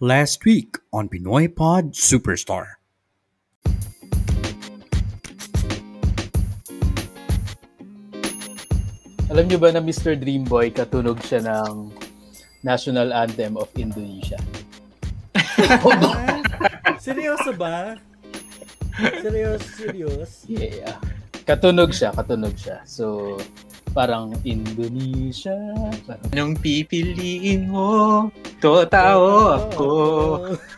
Last week on Pinoy Pod Superstar. Alam niyo ba na Mr. Dreamboy katunog siya ng national anthem of Indonesia? Seryoso ba? Serious, serious? Yeah. Katunog siya, katunog siya. So, parang Indonesia. Parang, Anong pipiliin mo? To tao ako.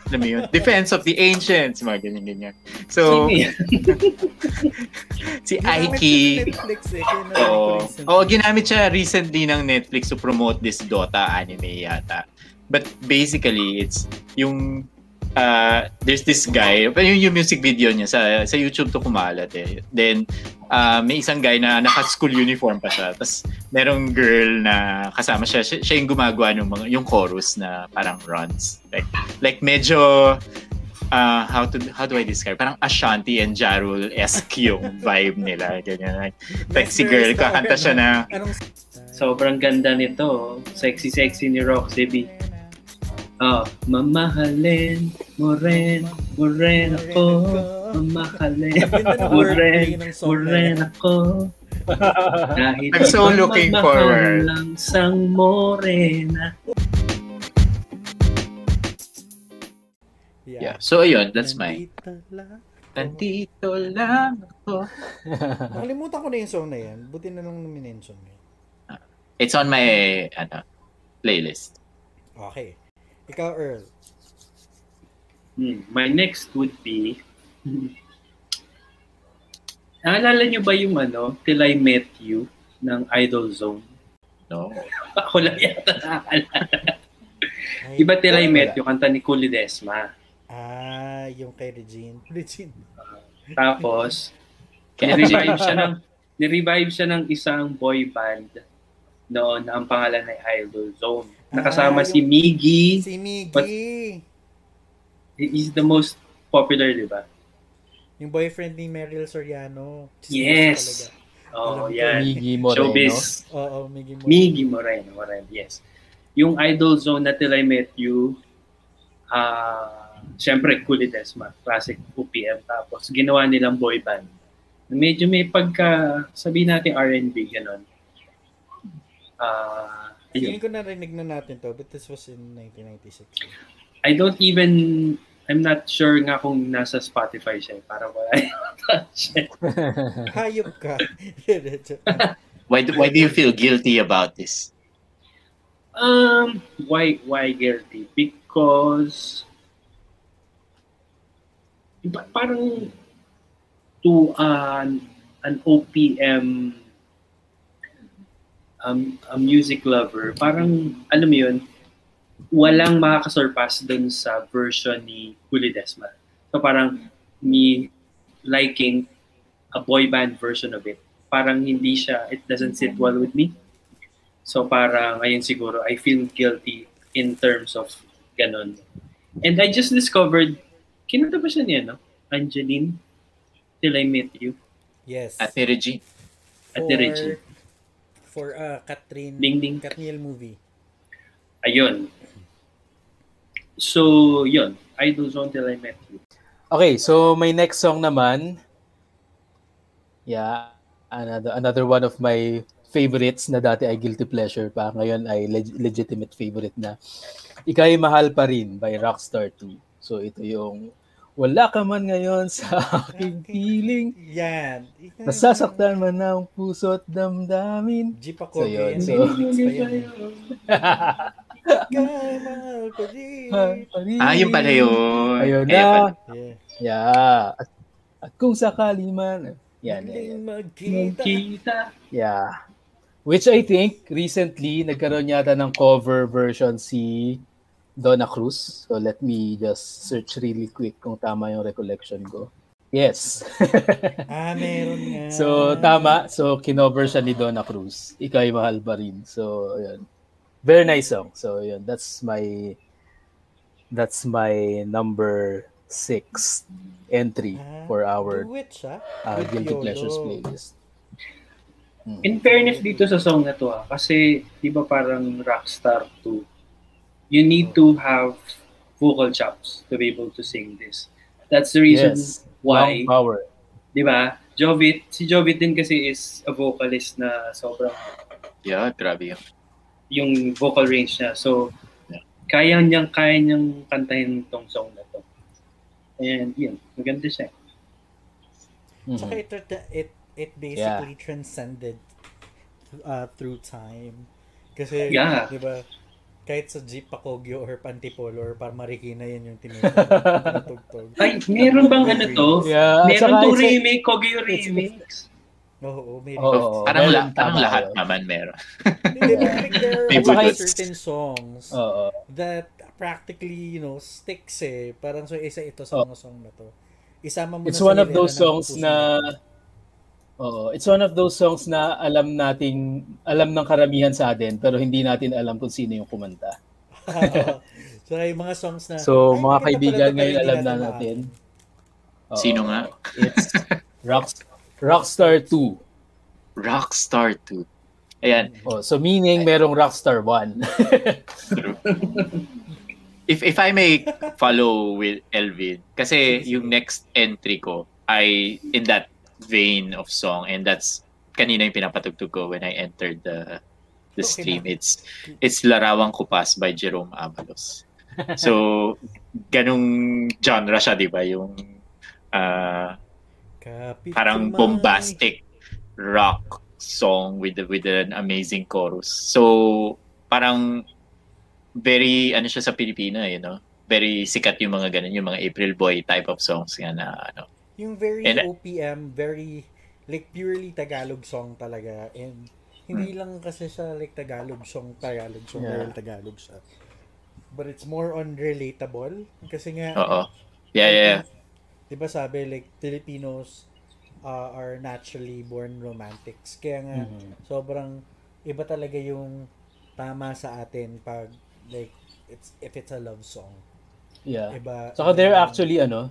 Alam mo yun? Defense of the Ancients. Mga ganyan-ganyan. So, si Aiki. eh. Oo. recently. Oo, ginamit siya recently ng Netflix to promote this Dota anime yata. But basically, it's yung uh, there's this guy, yung, yung music video niya sa sa YouTube to kumalat eh. Then uh, may isang guy na naka-school uniform pa siya. Tapos merong girl na kasama siya. Siya, siya yung gumagawa ng mga yung chorus na parang runs. Like like medyo uh, how to how do I describe? Parang Ashanti and Jarul-esque yung vibe nila. Ganyan. Like, like si girl, kakanta siya na Sobrang ganda nito. Sexy-sexy ni Roxy B. Oh, mamahalin mo rin, mo rin ako. Mamahalin mo rin, mo rin ako. Kahit I'm so looking forward. lang sang morena. Yeah. So ayun, that's my Nandito lang. Ako. Nakalimutan ko na yung song na yan. Buti na lang na-mention mo. It's on my ano, playlist. Okay. Ikaw, Earl. Hmm, My next would be Naalala niyo ba yung ano, Till I Met You ng Idol Zone? No. Ako lang yata nakaalala. Iba Till I. Met You, kanta ni Cooley Desma. Ah, yung kay Regine. Regine. Tapos, Kaya nirevive siya ng nirevive siya ng isang boy band noon na ang pangalan ay Idol Zone. Nakasama Ah, si Miggy. Si But- Miggy. He's the most popular, di ba? Yung boyfriend ni Meryl Soriano. Yes. Alam Oh, ko. yan. Miggy Moreno. Showbiz. Oo, Miggy mo. Miggy Moreno, Moreno, yes. Yung Idol Zone na Till I Met You, ah, syempre, Cooley Desma, classic OPM. Tapos, ginawa nilang boy band. Medyo may pagka, sabihin natin R&B, gano'n. Ah, Feeling ayun. ko narinig na natin to, but this was in 1996. I don't even, I'm not sure nga kung nasa Spotify siya, para wala. Hayop ka. Why do, why do you feel guilty about this? Um, why why guilty? Because pa- parang to an an OPM um, a music lover, parang alam mo 'yun, walang makakasurpass dun sa version ni Julio Desma. So parang me liking a boy band version of it, parang hindi siya, it doesn't sit well with me. So parang ayun siguro, I feel guilty in terms of ganun. And I just discovered, kinanta ba siya niya, no? Angeline, Till I Met You. yes. At ni Regine. At ni Regine. For uh, Catherine, Ding, ding. Katniel movie. Ayun. So, yun. Idol Zone Till I Met You. Okay, so my next song naman, yeah, another another one of my favorites na dati ay guilty pleasure pa, ngayon ay leg- legitimate favorite na. Ika'y mahal pa rin by Rockstar 2. So ito yung wala ka man ngayon sa aking piling, Yan. nasasaktan man ng puso at damdamin. Jeep ako. So, yun. So- rin. Ah, yun pala yun. Ayun na. pala. Yeah. Yeah. At, at kung sakali man, yan, yan, magkita. Kita. Yeah. Which I think recently nagkaroon yata ng cover version si Donna Cruz. So let me just search really quick kung tama yung recollection ko. Yes. Ah, meron nga. so tama. So kinover siya ni Donna Cruz. Ika'y mahal pa rin. So yun. Very nice song. So yun. That's my that's my number six entry Ah, for our Duet siya. uh, Guilty Yolo. Pleasures playlist. In fairness dito sa song na to ah, kasi di ba parang Rockstar 2, you need to have vocal chops to be able to sing this. That's the reason Yes. why, Long power. di ba? Jovit, si Jovit din kasi is a vocalist na sobrang Yeah, grabe yun. yung vocal range niya. So, Yeah. kaya niyang, kaya niyang kantahin tong song na to. And yun, maganda siya. Mhm. Saka it, it, it basically transcended uh, through time. Kasi, Yeah. di ba, kahit sa Jeep Pacogyo or Pantipolo or Parmarikina yan yung tinutugtog. Ay, meron bang ano to? Yeah, meron saka to it's a- remake, Kogyo remix. Oo, may Oo. parang, la- meron, parang tama lahat naman meron. Hindi, like, there are certain songs Oo. that practically, you know, sticks eh. Parang so isa ito sa mga song na to. Isama mo It's na sa one of those ng songs puso na Oo, it's one of those songs na alam nating alam ng karamihan sa atin pero hindi natin alam kung sino yung kumanta. so, yung mga songs na... So, "Ay, mga kaibigan, ngayon alam na maalam." natin. Oo, Sino nga? It's Rock, Rockstar 2. Rockstar 2. Ayan. Oh, so meaning merong Rockstar 1. True. if if I may follow with Elvin, kasi yung next entry ko ay in that vein of song and that's kanina yung pinapatugtog ko when I entered the the Okay stream. na. It's it's Larawang Kupas by Jerome Avalos. So ganung genre siya, 'di ba? Yung Kapit parang bombastic rock song with the, with an amazing chorus. So parang very ano siya sa Pilipina, you know. Very sikat yung mga ganun, yung mga April Boy type of songs nga na ano. Yung very And- OPM, very like purely Tagalog song talaga. And hindi Hmm. lang kasi siya like Tagalog song, Tagalog song, Yeah. Tagalog siya. But it's more on relatable. Kasi nga, Oo. Yeah, yeah, yeah. di ba sabi like Filipinos uh, are naturally born romantics. Kaya nga, Mhm. sobrang iba talaga yung tama sa atin pag like it's if it's a love song. Yeah. Iba. Saka they're actually ano,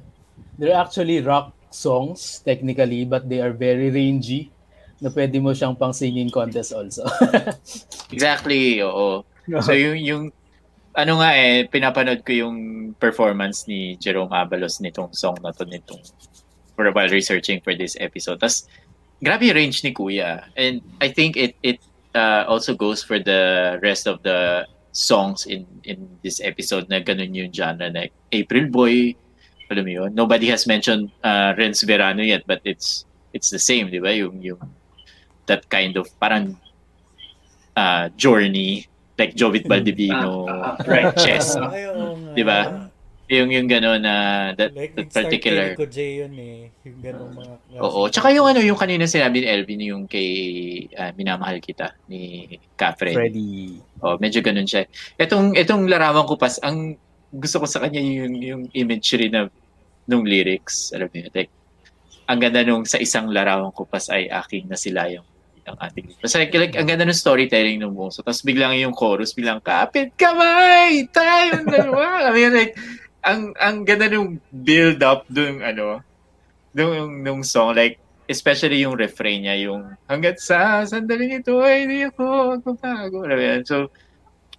they're actually rock songs technically but they are very rangy na pwede mo siyang pang singing contest also. Exactly, oo. So yung yung ano nga eh pinapanood ko yung performance ni Jerome Abalos nitong song na to nitong for while researching for this episode. Tas grabe range ni Kuya. And I think it it uh, also goes for the rest of the songs in in this episode na ganun yung genre na April Boy, alam mo yun. Nobody has mentioned uh, Renz Verano yet but it's it's the same, di ba? Yung yung that kind of parang uh, journey like Jovit Baldivino Ah, ah, right. chess. Di ba? yung yung gano'n na that, Like, that particular J yun eh. Yung ganong mga... Oo. Tsaka yung ano, yung kanina sinabi ni Elvin, yung kay ah, Minamahal Kita ni Catherine. Freddy. Oh, medyo ganun siya. Itong itong larawan ko pas, ang gusto ko sa kanya yung yung imagery na nung lyrics, alam yun, like ang ganda nung sa isang larawan ko pas ay aking nasilayang ang ating Basta like, like, ang ganda ng storytelling ng buong. So, tapos biglang yung chorus, biglang kapit kamay, tayong dalawa. I mean, like, ang ang ganda nung build up dun ano nung nung song like especially yung refrain niya yung hanggat sa sandaling ito ay hindi ako magbabago Alam mo yun? so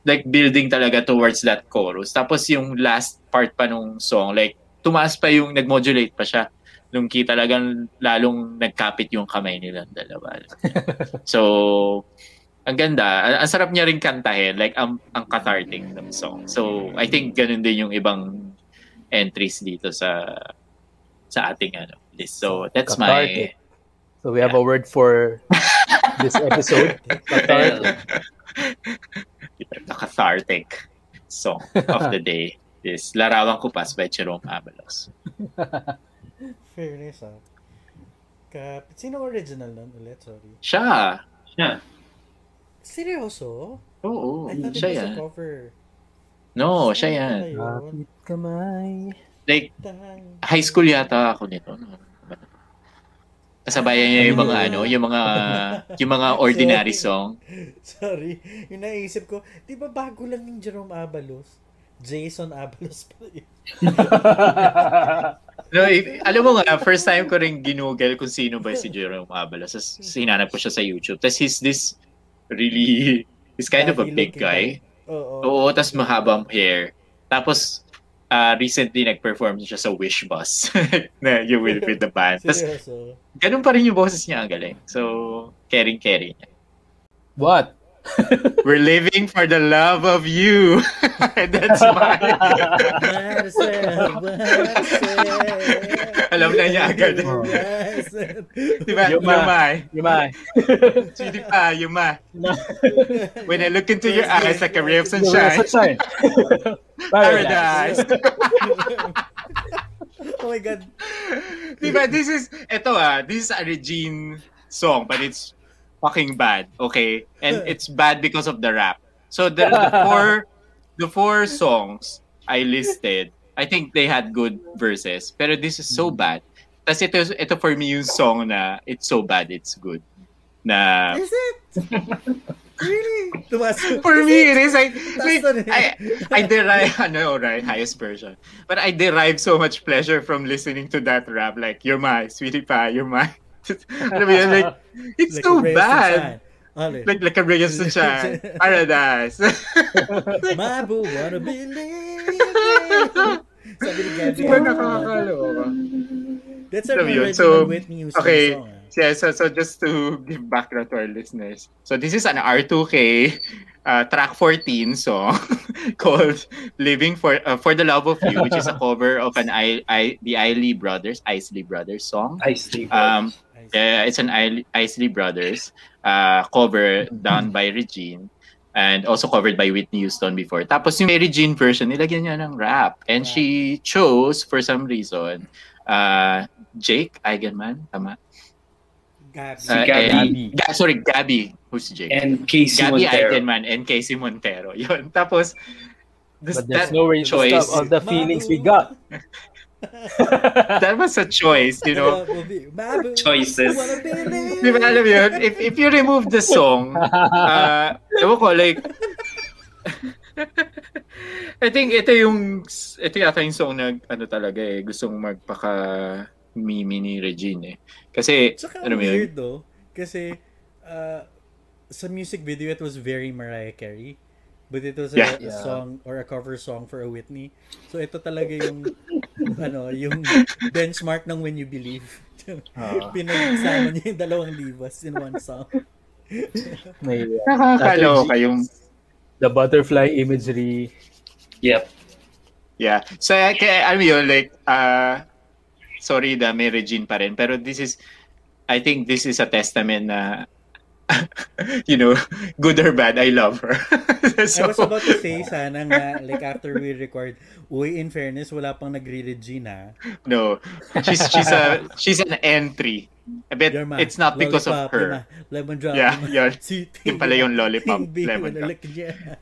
like building talaga towards that chorus. Tapos yung last part pa nung song like tumaas pa yung nagmodulate pa siya. Nung key talagang lalong nagkapit yung kamay nilang dalawa. So ang ganda. Ang, ang sarap niya rin kantahin like ang ang cathartic ng song. So I think ganun din yung ibang entries dito sa sa ating ano list. So that's Cathartic. So we have a word for this episode. Cathartic. The cathartic song of the day is Larawan Ko Pas by Jerome Abalos Fairness ah. Kapit. Sino original nun ulit? Sorry. siya Siya. Seryoso? oo I thought it siya was yan a cover. no siya yan? Kapit kamay. like high school yata ako nito kasabayan niya yung mga ano yung mga yung mga ordinary song Sorry. Yung naisip ko, di ba bago lang yung Jerome Abalos? Jason Abalos pa yun. No, if, alam mo nga, first time ko rin ginugel kung sino ba si Jerome Abalos. Tapos hinanap ko siya sa YouTube. Tapos he's this really, he's kind of a Daddy big guy. Oo. Oo, tapos mahabang hair. Tapos, uh, recently nag-perform siya sa Wish Bus na yung with, with the band. Tapos ganun pa rin yung boses niya, ang galing. So, caring-caring. What? We're living for the love of you. And that's mine. Marcel, Marcel. Alam na niya agad. Marcel. Diba? Yuma. Yumay. Yumay. Sweetie pa, Yuma. When I look into your eyes like a ray of Sunshine. sunshine, Paradise. paradise. oh my God. diba, this is, eto ah, this is a Regine song, but it's fucking bad, okay? And it's bad because of the rap. So the, the four, the four songs I listed, I think they had good verses, pero this is so mm. bad. Tapos ito, ito for me yung song na it's so bad, it's good. Na, Is it? really? Tumas. for me, it is like, like I, I derive, ano, right, highest version. But I derive so much pleasure from listening to that rap. Like, you're my sweetie pie, you're my. Alam mo yun, like, it's Like so a ray of bad. sunshine. Like, like a ray of sunshine. Paradise. Mabu, wanna believe it. Sabi ni Gabby. Diba nakakaloka? That's an Alam mo yun, original so, Whitney Houston okay. song. ah. Yeah, so, so just to give background to our listeners. So this is an R2K uh, track 14 song called "Living for uh, for the Love of You," which is a cover of an I, I the Isley Brothers Isley Brothers song. I see. Um, I yeah, it's an I- Isley Brothers uh, cover done by Regine and also covered by Whitney Houston before. Tapos yung Mary Jean version, nilagyan niya ng rap. And Wow. she chose, for some reason, uh, Jake Eigenman, tama? Gabby. Si Uh, Gabby. and- Ga- sorry, Gabby. Who's Jake? And Casey Gabby Montero. Eigenman and Casey Montero. Yun. Tapos, this, But there's that no way to choice, stop all the feelings we got. that was a choice, you know? Choices. Di ba alam mo yun? If, if you remove the song, uh, ewan ko, like, I think ito yung, ito yata yung song na, ano talaga eh, gustong magpaka mimi ni Regine eh. Kasi, Tsaka ano mo yun? weird though. Kasi, uh, sa music video, it was very Mariah Carey. But it was a, Yeah. a Yeah. song or a cover song for a Whitney. So ito talaga yung ano, yung benchmark ng When You Believe. Ah. Pinagsama niya yung dalawang divas in one song. May, uh, Nakakaloka yung, the butterfly imagery. Yep. yeah. So, kaya, alam yun, like, uh, sorry na may Regine pa rin, pero this is, I think this is a testament na, you know, good or bad, I love her. I so, was about to say sana nga, like after we record, uy, in fairness, wala pang nagre-Regina. no, she's, she's a, she's an entry. But You're my it's not because of her. my lemon drop. Yeah, yun. sweet Yun pala yung lollipop, lemon I drop.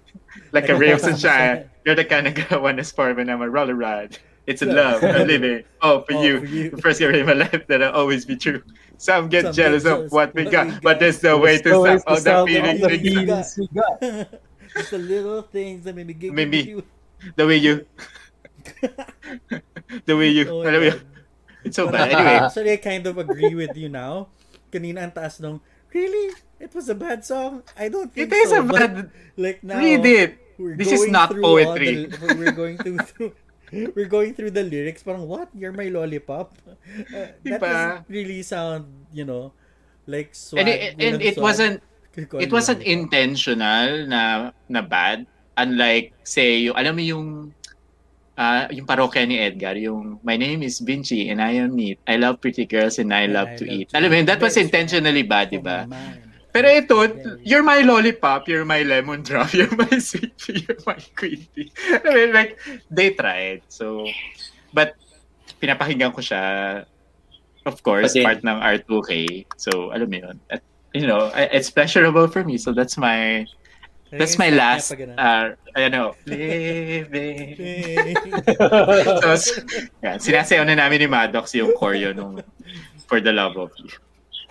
Like a of sunshine. You're the kind of girl I want to spar when I'm a roller ride. It's a love I'm living. Oh, for Oh, you. for you. The first girl in my life that'll always be true. Some get Some jealous of what we got, we but there's no way to way stop all the feelings the we got. we got. Just the little things that maybe give Maybe. you. The way you, the way you, Oh alam mo yun? God. It's so bad. Anyway, Actually, I kind of agree with you now. Kanina ang taas nung, really? It was a bad song? I don't it think is so. a but, bad, Like now, read it. This is not poetry. the- we're going through, through we're going through the lyrics. Parang, what? You're my lollipop? Uh, that Diba? doesn't really sound, you know, like swag. And it, and it swag. wasn't, it you wasn't lollipop. intentional na na bad. Unlike, say, yung, alam mo yung ah yung parokya ni Edgar, yung My name is Vinci and I am neat. I love pretty girls and I And love I to love eat. to Alam mo yun, that was intentionally bad, di ba? Pero ito, you're my lollipop, you're my lemon drop, you're my sweet pea, you're my queen bee. I mean, like, they tried. So, but, pinapakinggan ko siya, of course, then- part ng R2K. So, alam mo yun. At, you know, it's pleasurable for me. So, that's my, that's my last, uh, I know, living. So, yan, sinasayaw na namin ni Maddox yung choreo nung For the Love of You.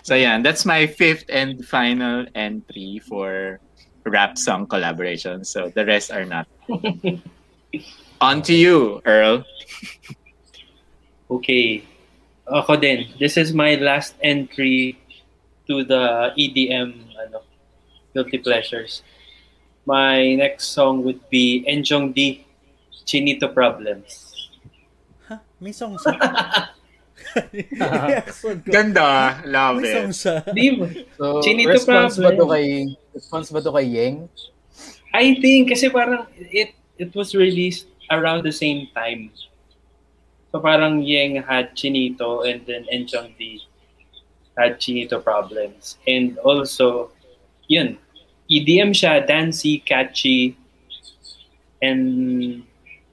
So yan, that's my fifth and final entry for rap song collaboration. So the rest are not. On to you, Earl. Okay. Ako din. This is my last entry to the EDM ano, Guilty Pleasures. My next song would be Enjong D, Chinito Problems. ha? May song siya? Reaction ko. Ganda. Love May song it. siya. Di ba? So, Chinito response ba to problem. kay response ba to kay Yeng? I think kasi parang it it was released around the same time. So parang Yeng had Chinito and then Enchong D had Chinito problems. And also, yun, EDM siya, dancey, catchy, and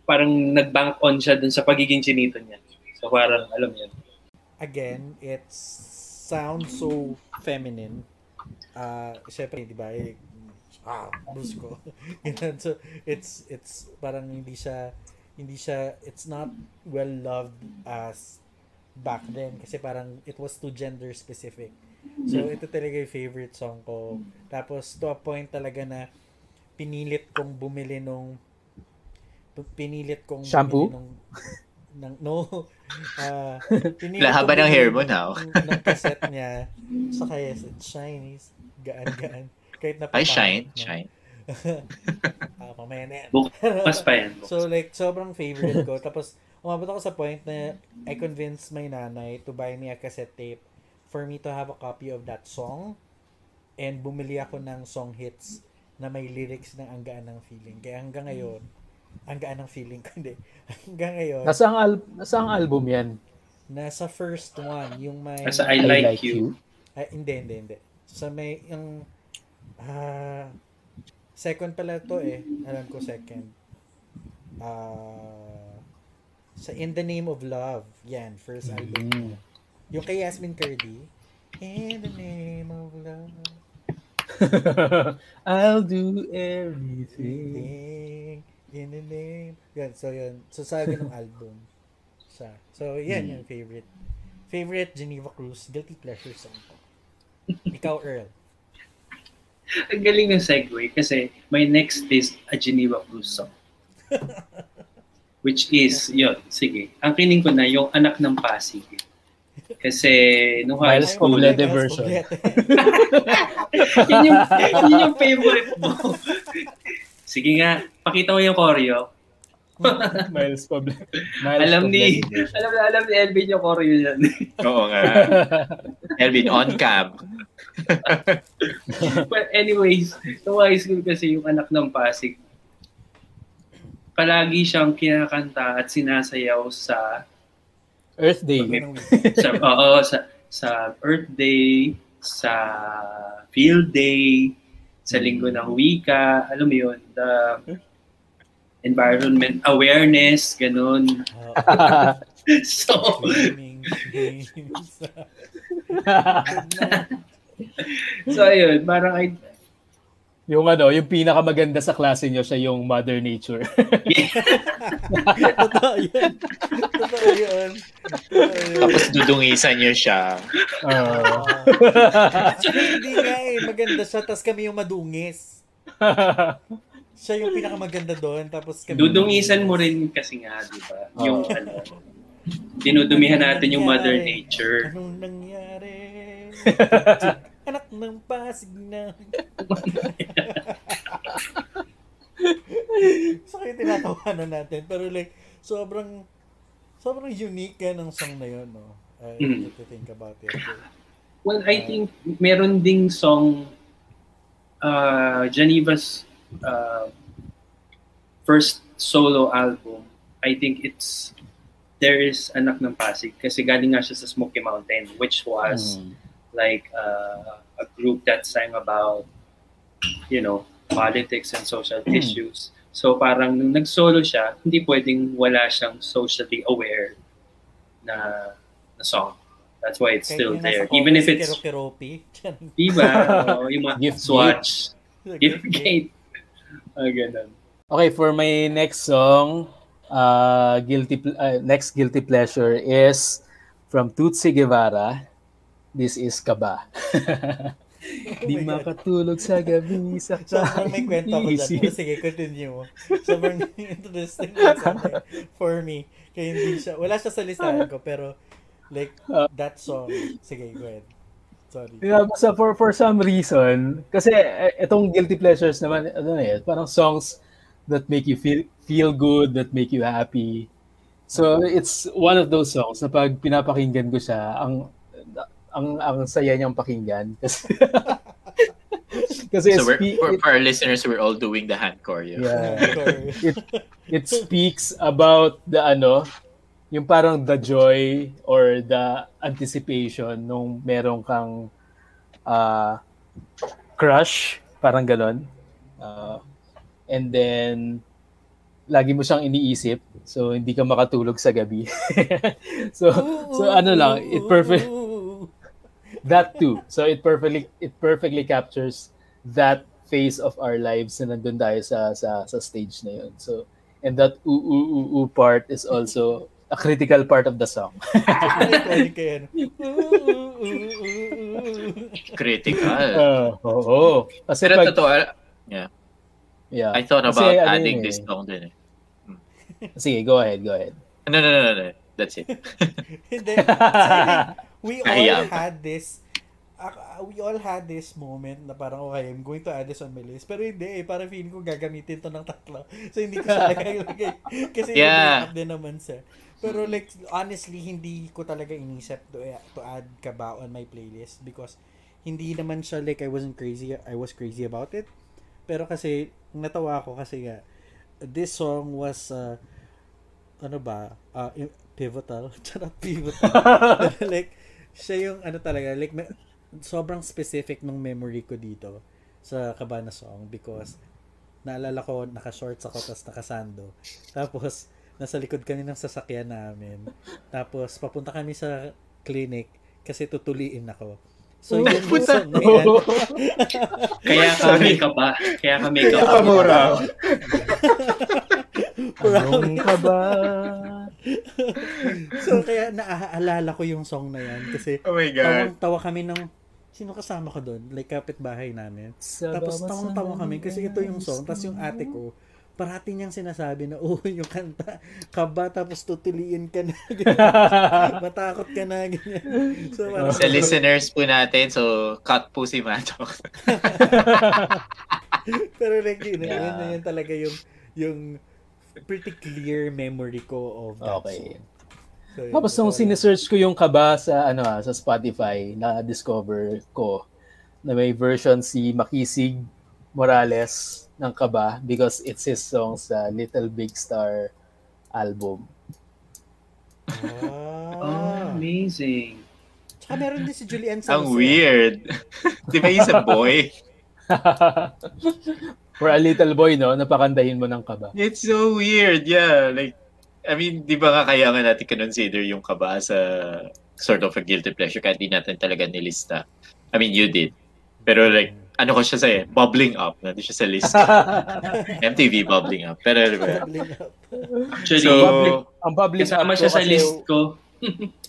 parang nag-bank on siya dun sa pagiging Chinito niya. So parang, alam yun. Again, it sounds so feminine. Uh, syempre, di ba, eh, ah, boost ko. So, it's, it's parang hindi siya, hindi siya, it's not well loved as back then kasi parang it was too gender specific. So, ito talaga yung favorite song ko. Tapos, to a point talaga na pinilit kong bumili nung pinilit kong Shampoo? bumili nung ng, no ah pinilit Wala, haba kong ng hair mo now. ng, cassette niya sa kaya it's shiny gaan-gaan kahit na Ay, shine. na. Shine. ah, mamaya na yan. Bukas pa yan. So like sobrang favorite ko. Tapos umabot ako sa point na I convinced my nanay to buy me a cassette tape for me to have a copy of that song. And bumili ako ng song hits na may lyrics ng ang gaan ng feeling. Kaya hanggang ngayon, ang gaan ng feeling ko, hindi. Hanggang ngayon, Nasa ang al- nasa ang album 'yan? nasa first one, yung may... Nasa I Like You. Ay, hindi, hindi, hindi. Sa may, yung, ah, second pala to eh. Alam ko second. Ah, sa In the Name of Love. Yan, first album. Mm. Yung kay Yasmin Curdy. In the Name of Love. I'll do everything. In the name. Yan, so yun. So sa ganung album. Siya. So yan yung favorite. Favorite Geneva Cruz, Guilty Pleasure song ko. Ikaw, Earl. Ang galing ng segue kasi my next is a Geneva Blues song. Which is, yun, sige. Ang kining ko na yung anak ng Pasig. Kasi nung high Miles school, Poblete version. yun, yung, yun yung favorite mo. Sige nga, pakita mo yung choreo. Miles Poblete. alam ni, alam na alam ni Elvin yung choreo yan. Oo nga. Elvin, on cam. But anyways, nung high school kasi yung anak ng Pasig, palagi siyang kinakanta at sinasayaw sa Earth Day. sa oo sa sa Earth Day, sa Field Day, sa Linggo ng Wika, alam mo yun, the environment awareness, ganun. So, so ayun, parang I, yung ano, yung pinakamaganda sa klase niyo siya yung Mother Nature. Totoo yun. Totoo yun. Tapos dudungisan niyo siya. Uh, Actually, hindi nga eh. Maganda siya, tapos kami yung madungis. Siya yung pinakamaganda doon, tapos kami... dudungisan mo rin kasi nga, di ba? Yung ano, dinudumihan natin yung Mother Nature. Anong nangyari? Anak ng Pasig na. so, kaya tinatawanan natin. Pero like, sobrang, sobrang unique yan ng song na yun, no? I Mm. to think about it. Well, I think meron ding song uh, Geneva's uh, first solo album. I think it's There is Anak ng Pasig kasi galing nga siya sa Smoky Mountain which was mm. Like uh, a group that sang about you know politics and social Hmm. issues. So parang nung nag-solo siya, hindi pwedeng wala siyang socially aware na na song. That's why it's still there. Even if it's Kirokiropi. Diba? Oo, yung mga Gift Swatch. Gift gate. Ganun. Okay, for my next song, uh, guilty uh, next guilty pleasure is from Tutsi Guevara. This is Kaba. Di Oh makatulog sa gabi sa Sobrang may kwento ako dyan. Pero sige, continue mo. Sobrang interesting for me. Kaya hindi siya, wala siya sa listahan ko, pero like, that song, sige, go ahead. Sorry. Yeah, basta for for some reason, kasi eh, itong guilty pleasures naman, ano na eh, parang songs that make you feel feel good, that make you happy. So it's one of those songs na pag pinapakinggan ko siya, ang ang ang saya niyang pakinggan kasi kasi So we're, spe- for, it, for our listeners, we're all doing the hand choreo. yeah, it it speaks about the ano, yung parang the joy or the anticipation nung meron kang uh, crush, parang ganon. Uh, and then lagi mo siyang iniisip so hindi ka makatulog sa gabi. so so ano lang, it perfect that too. So it perfectly it perfectly captures that phase of our lives na nandun tayo sa sa sa stage na yun. So and that oo oo oo, part is also a critical part of the song. Critical. Uh, oo. Kasi Pero pag, totoo, yeah. yeah. I thought Kasi about ano adding yun this song din eh. Sige, go ahead, go ahead. No, no, no, no, no. That's it. Hindi. We all had this uh, we all had this moment na parang okay, I'm going to add this on my list. Pero hindi eh, parang feeling ko gagamitin to ng tatlo. So hindi ko siya lagay. Kasi Yeah. din naman siya. Pero like, honestly, hindi ko talaga inisip to, to add Kaba on my playlist because hindi naman siya like I wasn't crazy, I was crazy about it. Pero kasi, natawa ako kasi nga, this song was, uh, ano ba, uh, pivotal. Charot, pivotal. like, siya yung ano talaga, like, me- sobrang specific ng memory ko dito sa Kabana song because naalala ko, naka-shorts ako, tapos nakasando. Tapos, nasa likod kami ng sasakyan namin. Tapos, papunta kami sa clinic kasi tutuliin ako. So, yun yung song na yan. Kaya kami ka ba? Kaya kami ka ba? Pamura. Promise. ka ba? so, kaya naaalala ko yung song na yan kasi Oh my tawang-tawa kami ng sino kasama ko doon? Like, kapitbahay namin. Tapos tawang-tawa kami kasi ito yung song. Tapos yung ate ko, parati niyang sinasabi na, oh, yung kanta, kaba, tapos tutuliin ka na. Matakot ka na. Ganyan. So, parang, Sa listeners po natin, so cut po si Matok. pero like, yun, yun, Yeah. yun, yun talaga yung, yung pretty clear memory ko of that Okay. song. So. Tapos nung So, sinesearch ko yung kaba sa ano ah, sa Spotify, na-discover ko na may version si Makisig Morales ng kaba because it's his song sa Little Big Star album. Oh, Ah. amazing. Tsaka meron din si Julian Salazar. Ang weird. Di ba he's a boy? For a little boy, no? Napakandahin mo ng kaba. It's so weird, yeah. Like, I mean, di ba nga kaya nga natin consider yung kaba sa sort of a guilty pleasure kahit di natin talaga nilista. I mean, you did. Pero like, ano ko siya sa bubbling up. Nandun siya sa list. MTV bubbling up. Pero di ba? Up. Actually, So, Public- Ang public kasama siya sa list ko.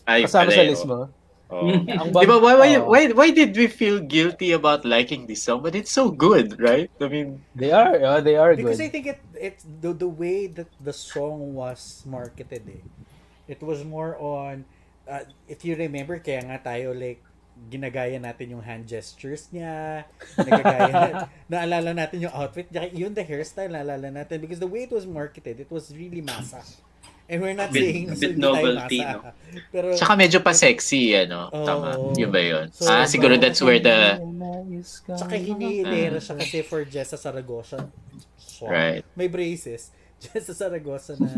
ay, Kasama sa list mo. Oo. Ang Di ba, why, why, oh, why, why did we feel guilty about liking this song? But it's so good, right? I mean, They are, yeah, they are Because I good. think it it's the the way that the song was marketed eh. It was more on uh, if you remember kaya nga tayo like ginagaya natin yung hand gestures niya, nagagaya na, naalala natin yung outfit, yun the hairstyle naalala natin because the way it was marketed, it was really masa. And we're not Bit- saying bit hindi tayo novelty, no? Pero Tsaka medyo pa sexy, ano? Oo. Tama. Yun ba yun? So, ah, siguro that's where the... tsaka hinihilera siya kasi for Jessa Saragosa song. Right. may braces just sa Saragossa na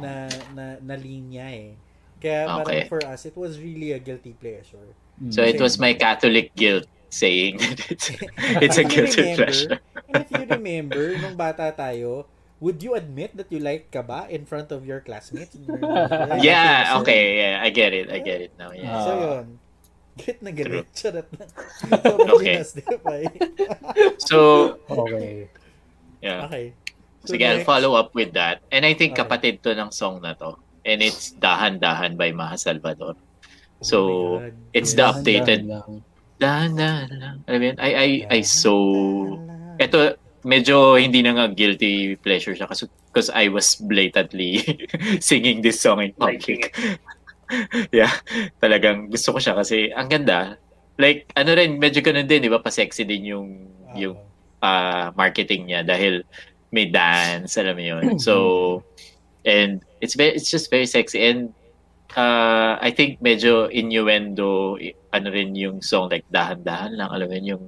na na, na linya eh. Kaya parang Okay. for us, it was really a guilty pleasure. So it was my Catholic guilt saying that it's, it's a guilty remember- pleasure. And if you remember, nung bata tayo, would you admit that you like ka ba in front of your classmates? Yeah, okay, yeah, I get it, I get it now. Yeah. So yun. Galit na galit. Charot na. Okay. okay. So, Okay. yeah. okay. So Sige, I'll next- follow up with that. And I think Okay. kapatid to ng song na to. And it's Dahan-Dahan by Maha Salvador. Oh So, God. it's the Dahan-dahan updated lang. Dahan-Dahan lang. I mean, I, I, I so... Ito, medyo hindi na nga guilty pleasure siya kasi because I was blatantly singing this song in public. yeah, talagang gusto ko siya kasi ang ganda. Like, ano rin, medyo ganun din, di ba? Pa-sexy din yung, Ah, yung ah, marketing niya dahil may dance, alam mo yun. So, And it's very, it's just very sexy. And uh, I think medyo innuendo, ano rin yung song, like dahan-dahan lang, alam mo yun, yung,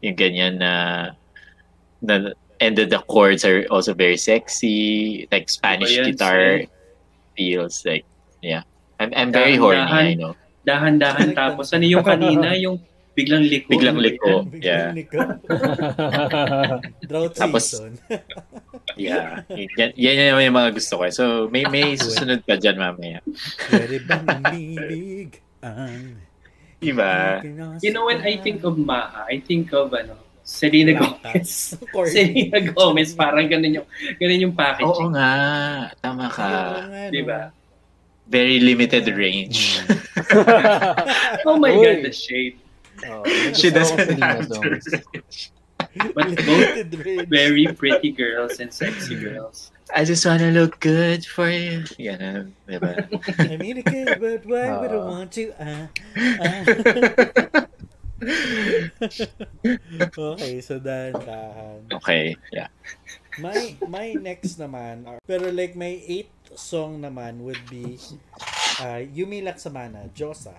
yung ganyan na, na and the, the chords are also very sexy, like Spanish yan, guitar feels like, yeah. I'm, I'm very horny, Dahan-dahan. I know. Dahan-dahan tapos ano yung kanina, yung biglang liko. Biglang liko. Biglang Yeah. Drought Tapos- season. Yeah. Yan, yan naman yung mga gusto ko. So, may may susunod pa dyan mamaya. Pwede bang umibig ang Diba? You know, when I think of Maha, I think of ano, Selena Gomez. Selena Gomez, parang ganun yung, ganun yung Oo packaging. nga. Tama ka. Oo no? Diba? Very limited range. Oh my Uy. God, the shade. Oh, She doesn't have songs. But both range. very pretty girls and sexy girls. I just wanna look good for you. Yan, diba? I mean, a kid, but why would I Ah. want you? Ah, ah. Okay, so dahan-dahan. Okay, yeah. My my next naman, are- pero like my eighth song naman would be uh, Yumi Laksamana, Josa.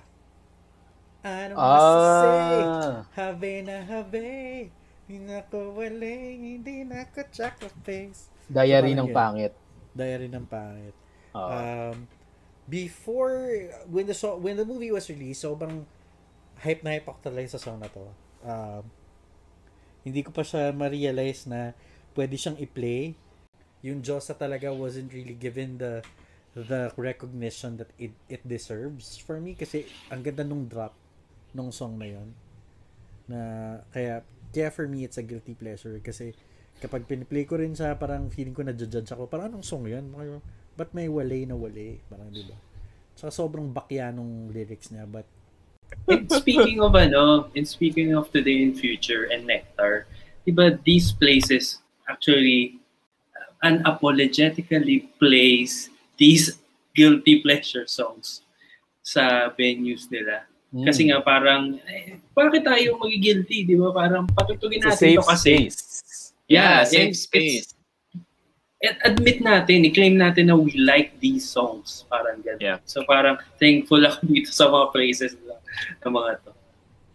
Say, Ah, have na have, hindi na ko wala, hindi na ko chocolate face. diary ng yun. pangit. Diary ng pangit. Oh. Um, before, when the song, when the movie was released, sobrang hype na hype ako talaga sa song na to. Um, hindi ko pa siya ma-realize na pwede siyang i-play. Yung Josa talaga wasn't really given the the recognition that it it deserves for me kasi ang ganda nung drop nung song na yon na kaya kaya for me it's a guilty pleasure kasi kapag piniplay ko rin siya parang feeling ko na judge ako. Parang anong song yan ba't may wale na wale parang di ba? Tsaka sobrang bakya nung lyrics niya but And speaking of ano, and speaking of today and future and nectar, diba these places actually uh, unapologetically plays these guilty pleasure songs sa venues nila. Mm. Kasi nga parang, eh, bakit tayo magigilty, di ba? Parang patutugin natin safe to kasi. space. Yeah, and safe space. At admit natin, i-claim natin na we like these songs. Parang ganun. Yeah. So parang thankful ako dito sa mga places na mga to.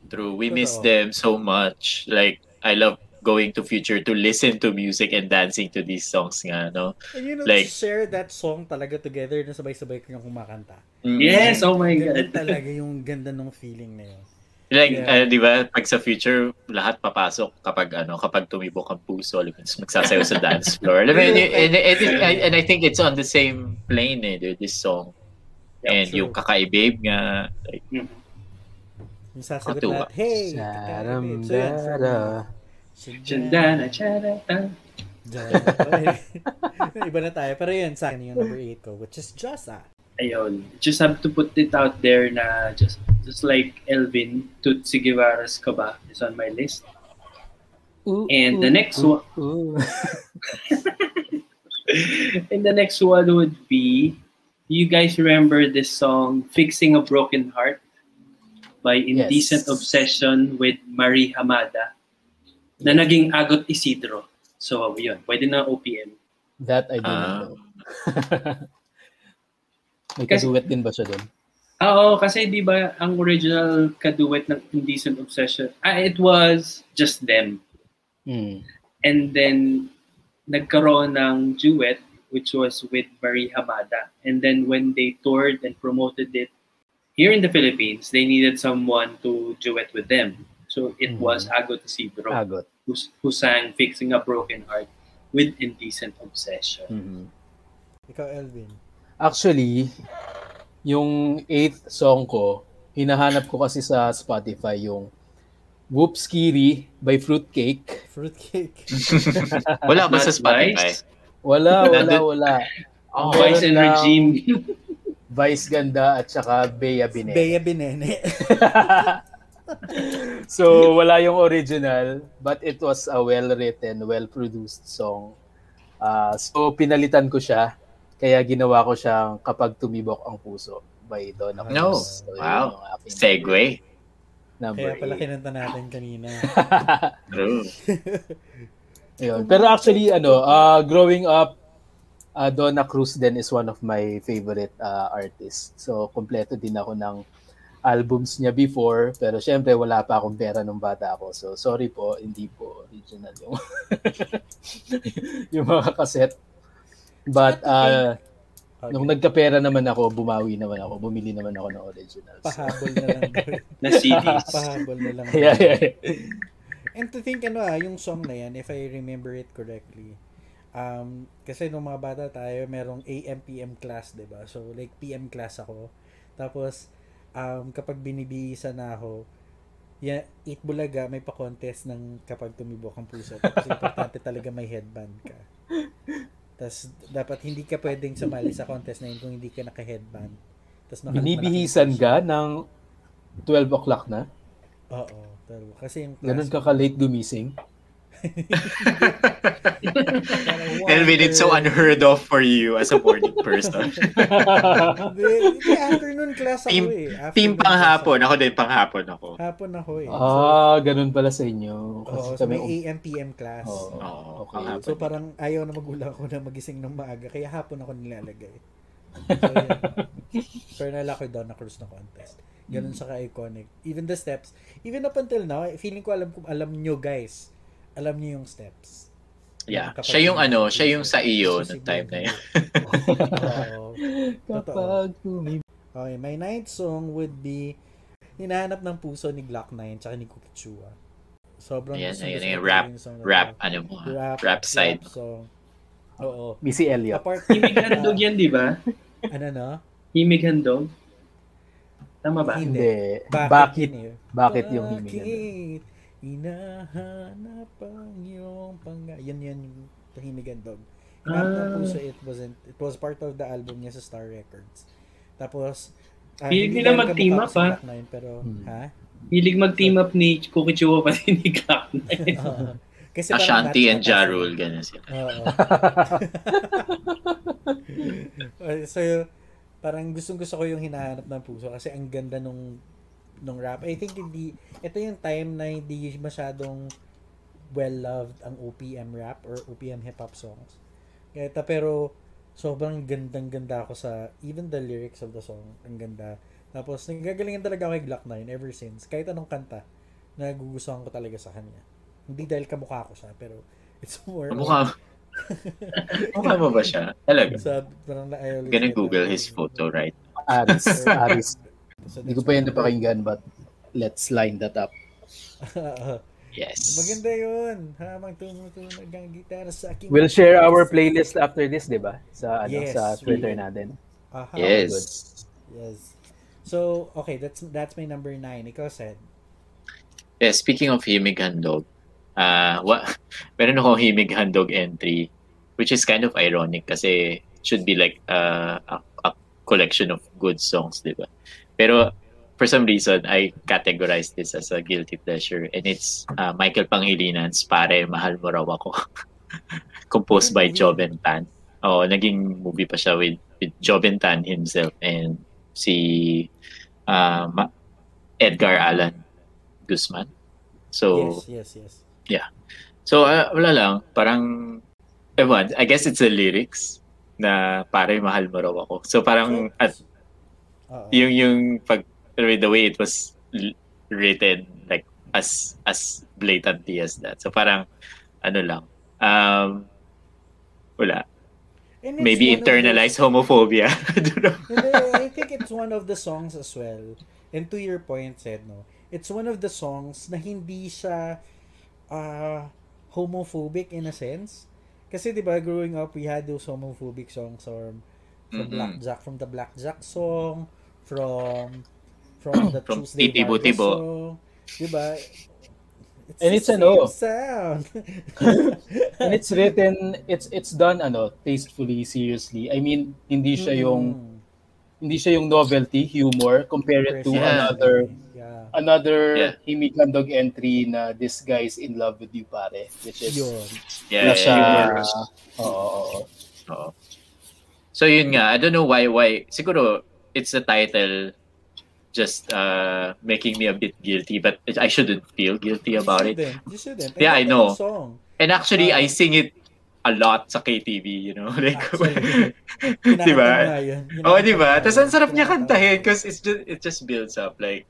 True. We miss Totoo. them so much. Like, I love going to future to listen to music and dancing to these songs nga, no? and you know Like- to share that song talaga together na sabay-sabay kayong kumakanta Mm. Yes, oh my God. talaga yung ganda ng feeling na yun Like, Yeah. uh, di ba, pag sa future, lahat papasok kapag, ano, kapag tumibok ang puso, alam mo, magsasayaw sa dance floor. Alam mo, and, and, and, and, and I think it's on the same plane, eh, dude, this song. Yeah, and yung Kakaibabe nga, like, yung sasagot Katuwa. lahat hey kakaiba." So yun. Chandana, charata. Iba na tayo. Pero yun, sa akin yung number 8 ko, which is Josa. Ayun. Just have to put it out there na just just like Elvin, Tutsi Guevara's Kaba is on my list. Ooh, And the ooh, next ooh, one- ooh. And the next one would be, you guys remember this song, Fixing a Broken Heart by Indecent Yes. Obsession with Marie Hamada na naging Agot Isidro. So, yun. Pwede na OPM. That I do not Ah. know. May Kasi- kaduet din ba siya doon? Oo, kasi di ba ang original kaduet ng Indecent Obsession, ah, it was just them. Hmm. And then, nagkaroon ng duet, which was with Marie Hamada. And then when they toured and promoted it here in the Philippines, they needed someone to duet with them. So it Mhm. was Agot Isidro Agot. who, who sang Fixing a Broken Heart with Indecent Obsession. Mhm. Ikaw, Elvin. Actually, yung eighth song ko, hinahanap ko kasi sa Spotify yung Whoops Kiri by Fruitcake. Fruitcake. wala ba sa Spotify? Wala, wala, wala. Oh, Vice and lang Regine. Vice Ganda at saka Bea Bine. Bea Binene. so, wala yung original, but it was a well-written, well-produced song. Ah, so, pinalitan ko siya, kaya ginawa ko siyang Kapag Tumibok ang Puso by Donna Cruz. No. So, Wow. Segue. Number Kaya pala eight. kinanta natin kanina. True. Pero actually, ano, ah, growing up, uh, Donna Cruz din is one of my favorite uh, artists. So, kompleto din ako ng albums niya before. Pero syempre, wala pa akong pera nung bata ako. So, sorry po, hindi po original yung, yung mga cassette. But, uh, Okay. nung nagkapera naman ako, bumawi naman ako. Bumili naman ako ng originals. Pahabol na lang. Na CDs. Pahabol na lang. yeah, yeah, yeah. And to think, ano ah, yung song na yan, if I remember it correctly, um, kasi nung mga bata tayo, merong AM, PM class, 'di ba So, like, PM class ako. Tapos, um, kapag binibihisa na ako, ya, Eat Bulaga, may pa-contest ng kapag tumibok ang puso. Tapos, importante talaga may headband ka. Tapos, dapat hindi ka pwedeng sumali sa contest na yun kung hindi ka naka-headband. Tapos, naka- Binibihisan ka ng 12 o'clock na? Oo. Pero, kasi yung Ganun ka ka-late gumising? Elvin, it's so unheard of for you as a morning person. Hindi, hindi, afternoon class ako Team, eh. Afternoon team panghapon. ako. Din panghapon ako. Hapon ako eh. ah, ganun pala sa inyo. oo, so may AM, PM class. Oo. Oo, Okay. panghapon. So parang ayaw na magulang ko na magising ng maaga, kaya hapon ako nilalagay. So, yun. Pero nala ko yung Donna Cruz na contest. Ganun sa ka-iconic. Even the steps, even up until now, feeling ko alam ko alam nyo guys. Alam nyo yung steps. Yeah. Kapag Siya yung ano, siya yung sa iyo nung time na yun. Oo. Totoo. kapag tumib- Okay, my ninth song would be Hinahanap ng Puso ni Glock 9 tsaka ni Cookie Chua. Sobrang Ayan, gusto ayan, ko rap, yung song na Rap, ano mo, ah, rap, rap side. rap song. Oo. Missy Elliott. Apart, Himig handog yan, di ba? ano no? Himig handog? Tama ba? Hindi. Bakit? Bakit? yun eh? Bakit yung himig na Bakit hinahanap ang iyong panga... Yun yun yung tahimigan dog. Hinahanap ng Ah. puso, it wasn't, it was part of the album niya sa Star Records. Tapos, ah, Hilig hindi nila mag-team up, ah. Glock 9, pero, Hmm. ha? Hilig mag-team up ni Cookie Chua pati ni Glock. Oo. Kasi parang Ashanti match and na kasi. Ja Rule, ganun sila. Oo. Uh, so, parang gustong gusto ko yung hinahanap ng puso kasi ang ganda nung nung rap. I think hindi ito yung time na hindi masyadong well loved ang OPM rap or OPM hip hop songs. Kaya pero sobrang gandang ganda ako sa even the lyrics of the song. Ang ganda. Tapos nagagalingan talaga ako kay Glock 9 ever since. Kahit anong kanta nagugustuhan ko talaga sa kanya. Hindi dahil kamukha ko siya, pero it's more Mukha, mukha mo ba siya? Talaga. sa parang Google his photo, right? Aris. Aris. So Hindi ko pa yun my- napakinggan but let's line that up. Yes. Maganda yun. Habang tumutunog ang gitara sa aking... We'll share our playlist after this, di ba? Sa, ano, Yes, sa Twitter we- natin. Aha. Yes. Yes. So, okay, that's that's my number nine. Ikaw said. Yeah, speaking of himig handog, uh, wa meron akong himig handog entry, which is kind of ironic kasi it should be like uh, a, a collection of good songs, di ba? Pero for some reason, I categorize this as a guilty pleasure and it's uh, Michael Pangilinan's Pare, Mahal Mo Raw Ako. Composed by Movie. Joven Tan. Oo, naging movie pa siya with, with Joven Tan himself and si uh, Ma- Edgar Allan Guzman. So, yes, yes, yes. so uh, wala lang, parang, ewan, I guess it's the lyrics na pare mahal mo raw ako. So parang, at Oo. yung, yung pag, the way it was written, like, as, as blatantly as that. So parang, ano lang, um, wala. Maybe internalized homophobia. I don't know. I think it's one of the songs as well. And to your point, said, no? It's one of the songs na hindi siya uh, homophobic in a sense. Kasi 'di ba growing up we had those homophobic songs from from Mhm. Blackjack from the Blackjack song from from the From Tuesday Titibo Vargas Tibo. song. 'Di ba? It's And it's ano? sound. And it's written, it's it's done ano, tastefully, seriously. I mean, hindi siya yung Mm. hindi siya yung novelty, humor, compare it to Yeah. another Yeah. another Yeah. Himig Handog entry na this guy's in love with you pare, which is Yun. Yeah, na siya, oo, oo, oo. Oo. So yun nga, I don't know why why siguro it's a title just uh making me a bit guilty but I shouldn't feel guilty about you it. Shouldn't. You shouldn't. Yeah, I know. Song. And actually Ah. I sing it a lot sa KTV, you know? Like, di ba? kinakanta nga yun. Oh, di ba? Kinakanta Tapos nga ang sarap niya kantahin because it's just it just builds up like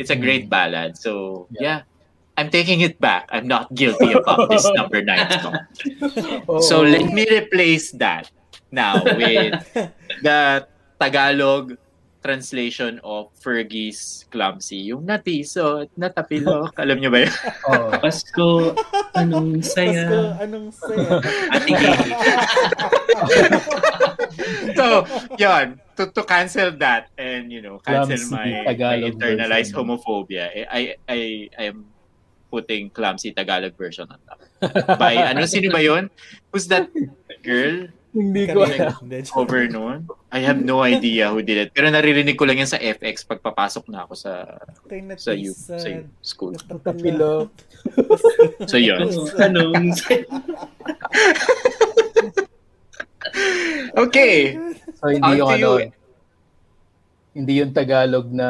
it's a great ballad. So, Yeah. yeah. I'm taking it back. I'm not guilty about this number 9 song. Oo. So, let me replace that now with the Tagalog translation of Fergie's Clumsy. Yung natiso at natapilok. Alam niyo ba yun? Oo. Pasko, anong Pasko, saya. anong saya. Gigi. so, yun, to, to cancel that and, you know, cancel Clumsy my, my Tagalog internalized version. homophobia, eh, I, I, I am putting clumsy Tagalog version on top. By, ano, sino ba yun? Who's that girl Hindi ko over noon? I have no idea who did it. Pero naririnig ko lang yan sa FX pag papasok na ako sa sa, you, sa Natisan. school. Tapilok. So, yun. anong. Okay. So, hindi On yung ano, you. hindi yung Tagalog na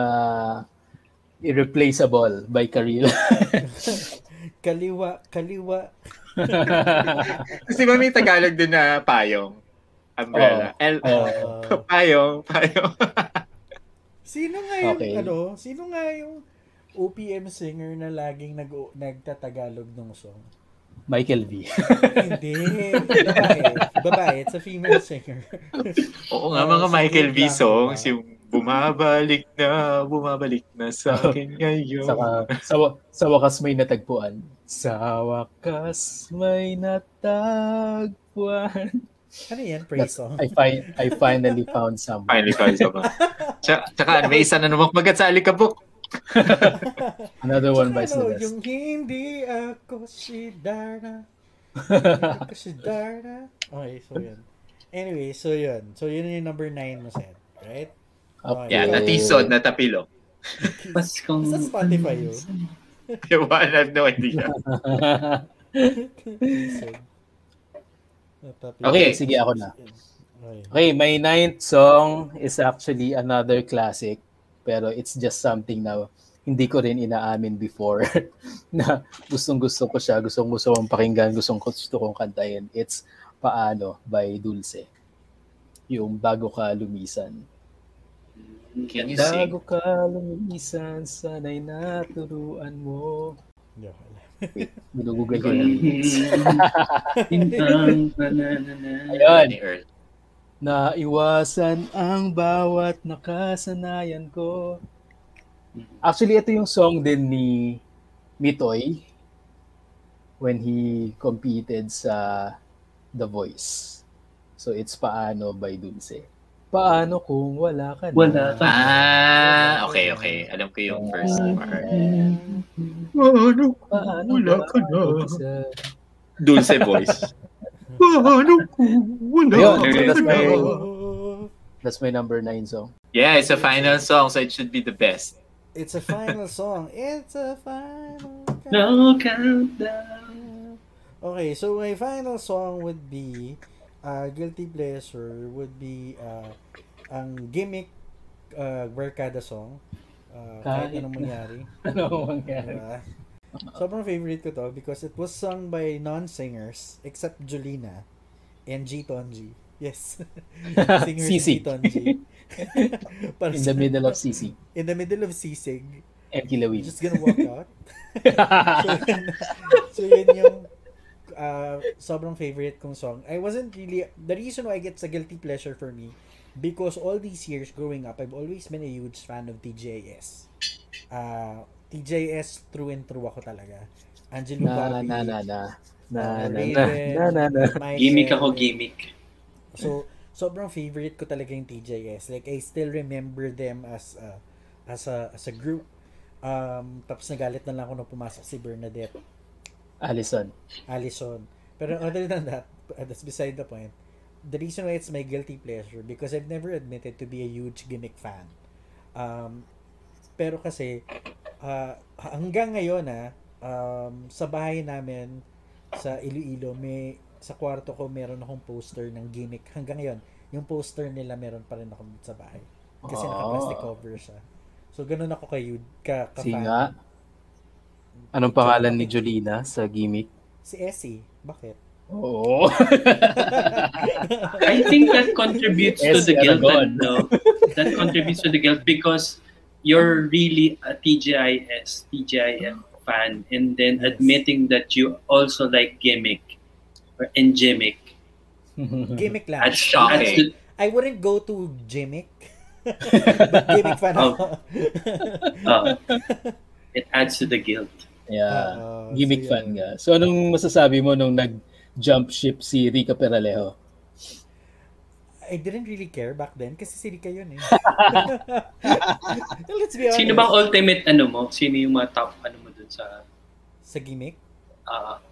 irreplaceable by Karil. Kaliwa, kaliwa. Kasi ba may Tagalog din na payong? Umbrella. L- Oo. Uh, payong, payong. sino nga yung, Okay. ano, sino nga yung OPM singer na laging nag nagtatagalog ng song? Michael V. Hindi. Babae. Babae. It's a female singer. Oo nga, mga si Michael V songs, yung bumabalik na, bumabalik na sa akin ngayon. Saka, sa, sa wakas may natagpuan. Sa wakas may natagpuan. Ano yan? Praise That's, song? I, find, I finally found someone. Finally, found someone. Tsaka, tsaka may isa na naman magat sa alikabok. Another one by Ano, Celeste. yung hindi ako si Darna. Hindi ako si Darna. Okay, so yun. Anyway, so yun. So yun yung number 9 mo said. Right? Okay. Yeah, natisod, natapilo. Paskong... Sa Spotify yun. One, I have no idea. okay, sige ako na. Okay. Okay, my ninth song is actually another classic, pero it's just something na hindi ko rin inaamin before na gustong gusto ko siya, gustong gusto kong pakinggan, gustong gusto kong kantahin. It's Paano by Dulce. Yung Bago Ka Lumisan. Can you sing? Bago ka lumisan, sana'y naturuan mo. Joke lang. Ginugugol ko lang. Bintang pananana. Ayun. Naiwasan ang bawat nakasanayan ko. Actually, ito yung song din ni Mitoy when he competed sa The Voice. So, it's Paano by Dulce. Paano kung wala ka na? Wala ka. Ah, okay, okay. Alam ko yung first Ah. part. Paano Paano wala ka na? Dulce voice. Paano kung wala Ayun, ka that's na? my- That's my number nine song. Yeah, it's a final song, so it should be the best. It's a final song. It's a final No countdown. Okay, so my final song would be uh, Guilty Pleasure would be uh, ang gimmick uh, Barkada song. Uh, kahit Kahit anong mangyari. Ano mangyari? Diba? Sobrang favorite ko to because it was sung by non-singers except Julina and G Tonji. Yes. Singer si Sisig. G Tonji. In the middle of CC. in the middle of sisig. And Kilawin. Just gonna walk out. so, yun, so yun yung uh, sobrang favorite kong song. I wasn't really, the reason why it's a guilty pleasure for me, because all these years growing up, I've always been a huge fan of TJS. Uh, TJS through and through ako talaga. Angelo na, Bobby, na, na, na. Na, uh, na, na, Raven, na, na, na. Michael. Gimmick ako, gimmick. So, sobrang favorite ko talaga yung TJS. Like, I still remember them as a, as a, as a group. Um, tapos nagalit na lang ako nung pumasok si Bernadette. Allison. Allison. Pero other than that, that's beside the point. The reason why it's my guilty pleasure because I've never admitted to be a huge gimmick fan. Um, pero kasi uh, hanggang ngayon ah, um, sa bahay namin sa Iloilo, may sa kwarto ko meron akong poster ng gimmick. Hanggang ngayon, yung poster nila meron pa rin ako sa bahay. Kasi Oh. naka-plastic cover siya. So, ganun ako kay ka, ka Si nga. Anong pangalan ni Jolina sa gimmick? Si Essie. Bakit? Oo. I think that contributes to the guilt. Aragon. No? That contributes to the guilt because you're really a TGIS, TGIF fan, and then Yes. admitting that you also like gimmick or and gimmick. Gimmick lang. Adds, shocking. I wouldn't go to gimmick. but gimmick fan Oh. ako. uh, it adds to the guilt. Yeah. Oo, Gimmick so fan ka. So anong masasabi mo nung nag-jump ship si Rica Peralejo? I didn't really care back then kasi si Rika yun eh. Let's be honest. Sino bang ultimate ano mo? Sino yung mga top ano mo dun sa Sa gimmick? ah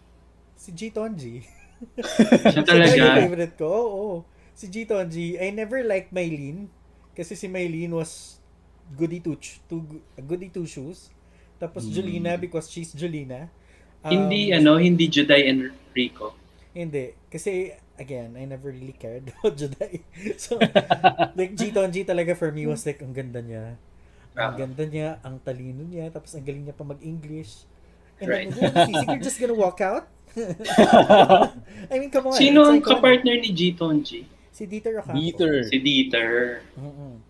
Si G Tonji. siya Siya yung talaga favorite ko. Oo. Si G Tonji. I never liked Mylene. Kasi si Mylene was goody two, ch- two goody two shoes. Tapos. Julina because she's Julina. Um, hindi ano, hindi Juday and Rico. Hindi. Kasi, again, I never really cared about Juday. So, like, G Tonji talaga for me was like, ang ganda niya. Ang Ah. ganda niya, ang talino niya, tapos ang galing niya pa mag-English. And Right. then, think you're just gonna walk out? I mean, come on. Sino ang iconic. kapartner ni G Tonji? Si Dieter Ocampo. Dieter. Si Dieter. Mm-mm.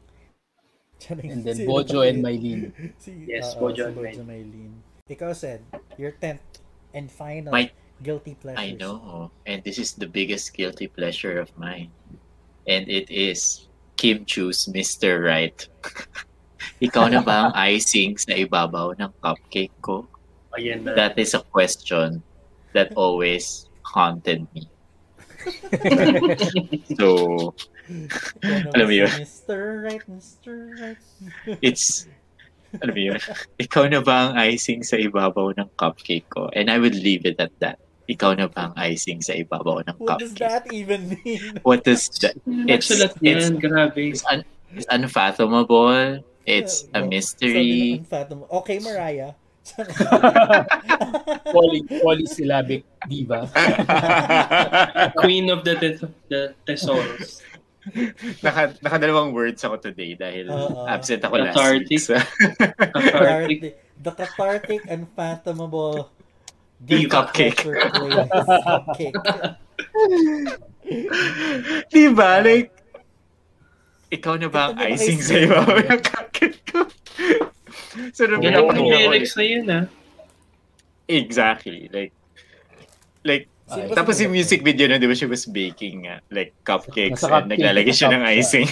Charing. And then Si- Bojo and Mylene. Si, Yes, oo, Bojo si and Bojo Mylene. Ikaw said, your 10th and final My- guilty pleasure. I know. Oh. And this is the biggest guilty pleasure of mine. And it is Kim Chu's Mr. Right. Ikaw na ba ang icing sa ibabaw ng cupcake ko? Ayan na. That is a question that always haunted me. so, Ano Alam mo yun? Mr. Right, Mr. Right. it's ano ba yun? Ikaw na ba ang icing sa ibabaw ng cupcake ko? And I would leave it at that. Ikaw na ba ang icing sa ibabaw ng What does cupcake? that even mean? What does that? It's- it's- grabe. It's, un- it's unfathomable. It's a mystery. Okay, Mariah. Poly, polysyllabic diva. Queen of the, tes- the Tesoros. Naka, nakadalawang words ako today dahil Oo. absent ako last week. So, Cathartic. the cathartic, unfathomable Yung cupcake. Cupcake. Di ba? Like, ikaw na ba ang icing sa ibabaw ng cupcake ko? so, nung Galing ng pinapakinggan ko lyrics na yun, ah. Exactly. Like, like, Ay, tapos si yung music video na, di ba, she was baking nga, like, cupcakes Nasa and cupcake, naglalagay siya ng icing.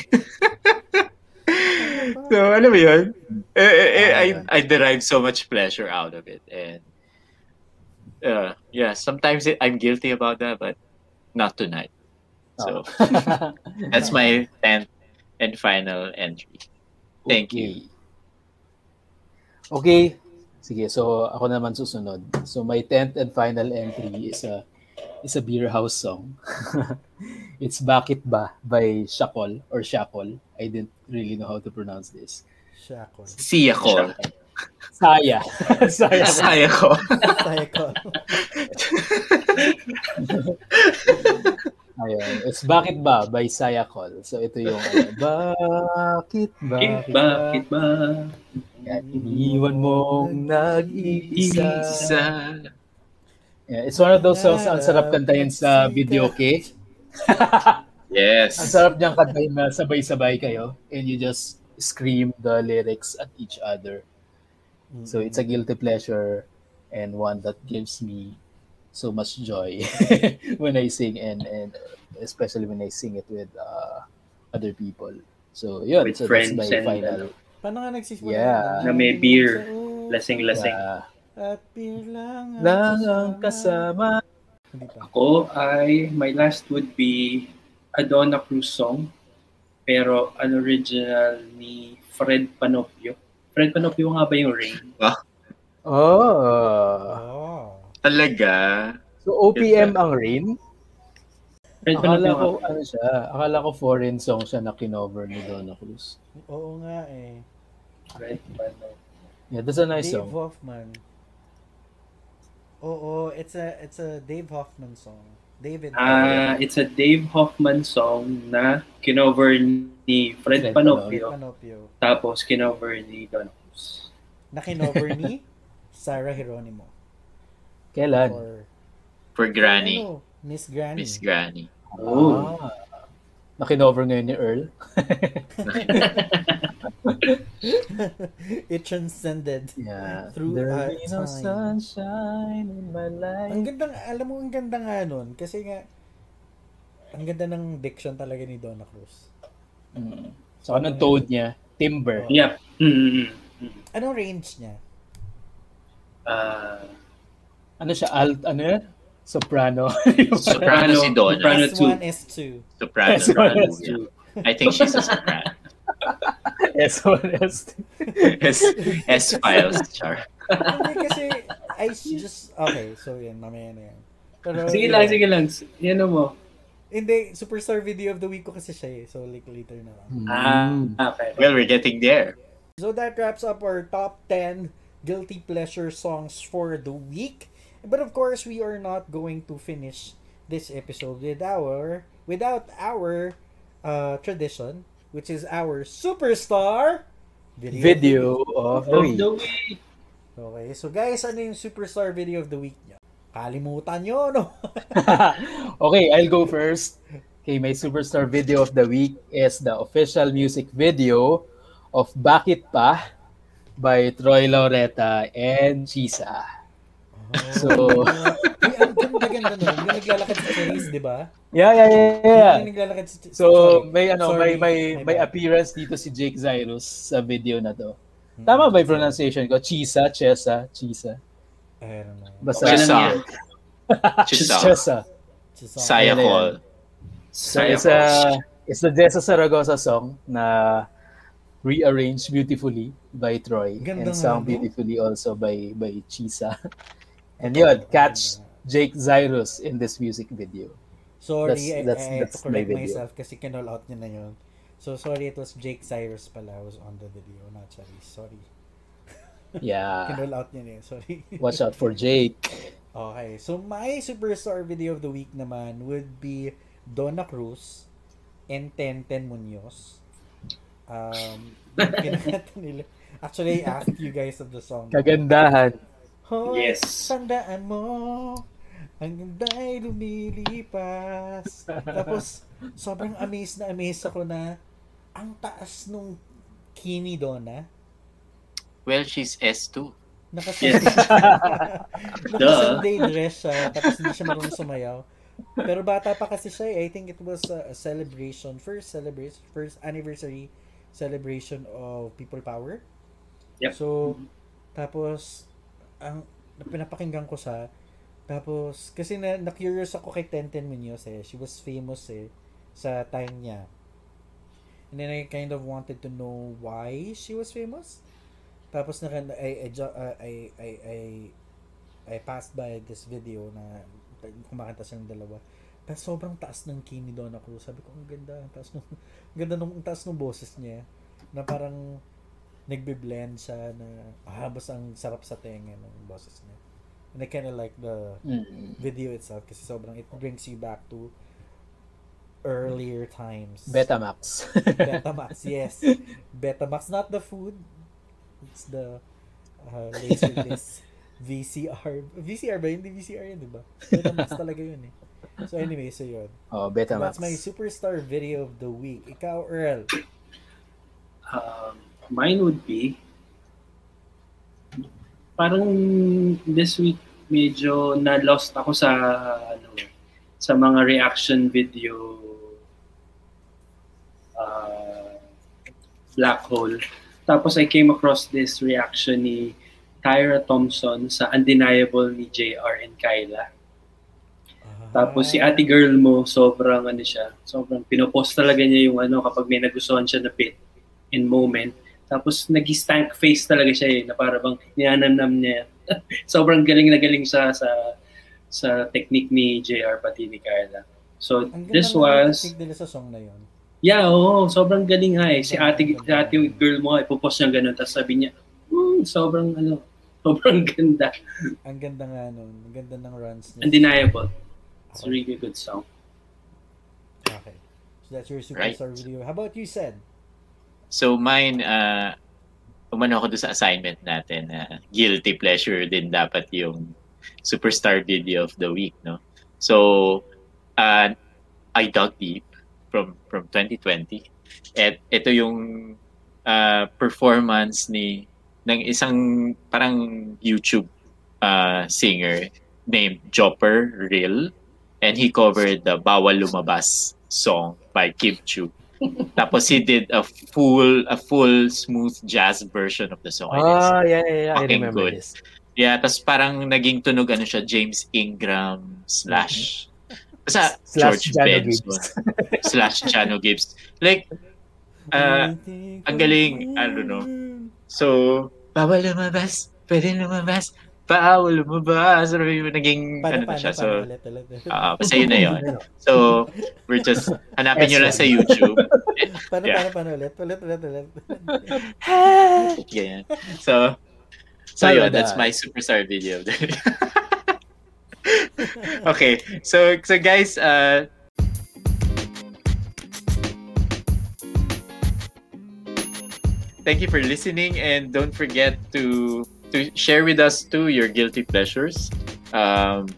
so, alam mo yun? Eh, eh, eh, I, I derive so much pleasure out of it. And, uh, yeah, sometimes it, I'm guilty about that, but not tonight. So, that's my 10th and final entry. Thank you. Okay. Sige, so ako naman susunod. So my 10th and final entry is a is a beer house song. it's Bakit Ba by Shakol or Shakol. I didn't really know how to pronounce this. Shakol. Siya ko. Saya. Saya. Saya ko. Saya ko. Ayun. It's Bakit Ba by Sayakol. So ito yung ano, Bakit Ba? Bakit, bakit ba? Yan, iniwan mong nag-iisa. Yeah, it's one of those songs ang sarap kantahin sa video, okay? Yes. Ang sarap niyang kantahin na sabay-sabay kayo and you just scream the lyrics at each other. So it's a guilty pleasure and one that gives me so much joy when I sing and and especially when I sing it with uh, other people. So yun, With so friends that's my and final. ano. Paano nga nagsisimula? Yeah. Na may beer. Lasing-lasing. Uh, At beer lang ang kasama. Ako ay, my last would be a Donna Cruz song. Pero an original ni Fred Panopio. Fred Panopio nga ba yung Rain? Oh. Oh. Talaga. So OPM ang Rain? Fred Akala Panopio ko nga. ano siya, akala ko foreign song siya na kinover ni Donna Cruz. Oo nga eh. Fred Panopio. Yeah, that's a nice Dave song. Hoffman. Oo, it's a it's a Dave Hoffman song. David. Ah, it's a Dave Hoffman song na kinover ni Fred Fred Panopio. Panopio. Tapos kinover ni Donna Cruz. Na kinover ni Sarah Geronimo. Kailan? Or, For Granny. Ano, Miss Granny. Miss Granny. Oh. Ah. Nakinover ngayon ni Earl. It transcended. Yeah. Through, There uh, be no time. sunshine in my life. Ang ganda, alam mo, ang ganda nga nun. Kasi nga, ang ganda ng diction talaga ni Donna Cruz. Mm. So, anong tone niya? Timber. Yep. Mm-hmm. Anong range niya? Uh, Ano siya? Alt, ano yan? Soprano. Soprano si Donna. Soprano S1, two. S2. Soprano. Soprano. yeah. I think she's a soprano. S1, S2. S, S files, char. Hindi kasi, I just, okay, so yan, mamaya na yan. Pero, sige yeah. lang, sige lang. Yan mo. Hindi, superstar video of the week ko kasi siya eh. So, like, later na lang. Ah, okay. Well, we're getting there. So, that wraps up our top 10 guilty pleasure songs for the week. But of course, we are not going to finish this episode with our, without our uh, tradition, which is our superstar video. Video of the Of week. the week. Okay, so guys, ano yung superstar video of the week nyo? Kalimutan nyo, no? okay, I'll go first. Okay, my superstar video of the week is the official music video of Bakit Pa by Troy Laureta and Chisa. So, Ay, ang ganda-ganda nun. Yung naglalakad sa Cherise, di ba? yeah, yeah, yeah, yeah. Yung naglalakad sa So, sorry. may ano, Sorry, may may my may bad. appearance dito si Jake Zyrus sa video na to. Hmm. Tama ba yung pronunciation ko? Chisa, Chesa, Chisa. I don't. Basta Okay lang Chisa. Chisa. Chesa. Just Saya Ano call. So Saya it's a it's the Jessa Saragosa song na rearranged beautifully by Troy Ganda and nga, sung no? beautifully also by by Chisa. And yun, catch Jake Zyrus in this music video. Sorry, That's- I, that's- I have that's to correct my myself kasi kinall out niya na yun. So, sorry, it was Jake Cyrus pala was on the video, not Charisse. Sorry. Yeah. Kinall out niya na yun, sorry. Watch out for Jake. Okay, so my superstar video of the week naman would be Donna Cruz and Tenten Munoz. Um, kinakanta nila. Actually, I asked you guys of the song. Kagandahan. Hoy, Yes. tandaan mo, ang ganda'y lumilipas. Tapos, sobrang amazed na amazed ako na ang taas nung Kini Donna. Well, she's S2. Naka-Sunday, Duh. naka-Sunday dress siya, tapos hindi siya marunong sumayaw. Pero bata pa kasi siya, eh. I think it was a, a celebration, first celebration, first anniversary celebration of People Power. Yep. So, tapos, ang pinapakinggan ko sa, tapos, kasi na, na-curious ako kay Tenten Munoz eh. She was famous eh, sa time niya. And then I kind of wanted to know why she was famous. Tapos na I I uh, I I I I passed by this video na kumakanta silang dalawa. Tapos sobrang taas ng key ni Donna Cruz. Sabi ko, ang ganda. Ang taas ng, ang ganda ng, ang taas ng boses niya. Na parang nagbe-blend siya na ah, basta ang sarap sa tenga ng boses niya. And I kind of like the Mm. video itself kasi sobrang it brings you back to earlier times. Betamax. Betamax, yes. Betamax, not the food. It's the uh, Laserdisc VCR. VCR ba? Hindi VCR yun, di ba? Betamax talaga yun eh. So anyway, so yun. oh, Betamax. That's my superstar video of the week. Ikaw, Earl. Um, mine would be parang this week medyo na-lost ako sa ano sa mga reaction video uh, black hole. Tapos I came across this reaction ni Tyra Thompson sa Undeniable ni JR and Kyla. Tapos si ate girl mo, sobrang ano siya, sobrang pinopost talaga niya yung ano kapag may nagustuhan siya na bit in moment. Tapos nag-stank face talaga siya eh, na para bang ninanamnam niya. sobrang galing na galing siya sa sa technique ni JR pati ni Carla. So Ang this was nila sa song na yun. Yeah, oo, sobrang galing nga eh. Si ate, si ate girl mo, ipopost niya ganun, tapos sabi niya, hmm, sobrang ano, sobrang ganda. Ang ganda nga nun. Ang ganda ng runs niya. Undeniable. It's a really good song. Okay. So that's your superstar Right. video. How about you, Sed? So mine, uh, umano ako doon sa assignment natin na guilty pleasure din dapat yung superstar video of the week, no? So, uh, I Dug Deep from from 2020. At ito yung uh, performance ni ng isang parang YouTube uh, singer named Jopper Real and he covered the Bawal Lumabas song by Kim Chu. Tapos he did a full a full smooth jazz version of the song. Ah, yeah, yeah, yeah. I remember good. this. Yeah, tapos parang naging tunog ano siya, James Ingram slash basta Mm-hmm. Slash George Jano Benson slash Chano Gibbs. Like, uh, ang galing, I don't know. So, bawal lumabas, pwede lumabas, bawal lumabas. Ano yung naging, Paano, ano paano, siya. So, ulit, ulit, ulit. ah, basta yun na yun. So, we're just, hanapin nyo lang sa YouTube. paano, yeah. paano, paano, ulit, ulit, ulit, ulit. Ganyan. So, so yun, that's my superstar video. of the day. okay, so so guys, uh, thank you for listening, and don't forget to to share with us too your guilty pleasures. Um,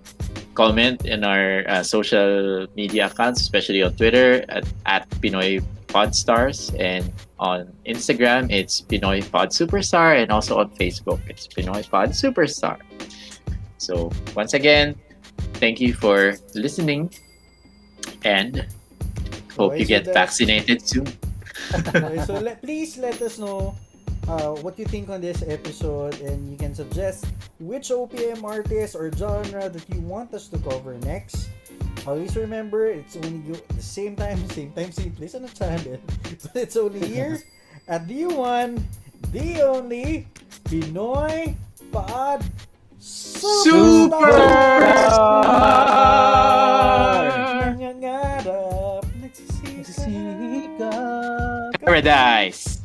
comment in our uh, social media accounts, especially on Twitter at, at Pinoy Podstars and on Instagram it's Pinoy Pod Superstar and also on Facebook it's Pinoy Pod Superstar. So once again, thank you for listening and hope Okay, you get vaccinated soon. okay, so let, please let us know uh, what you think on this episode and you can suggest which OPM artist or genre that you want us to cover next. Always remember, it's only you, the same time, same time, same place on the channel. But it's only here at the one, the only Pinoy Pod! Nangangarap. Paradise.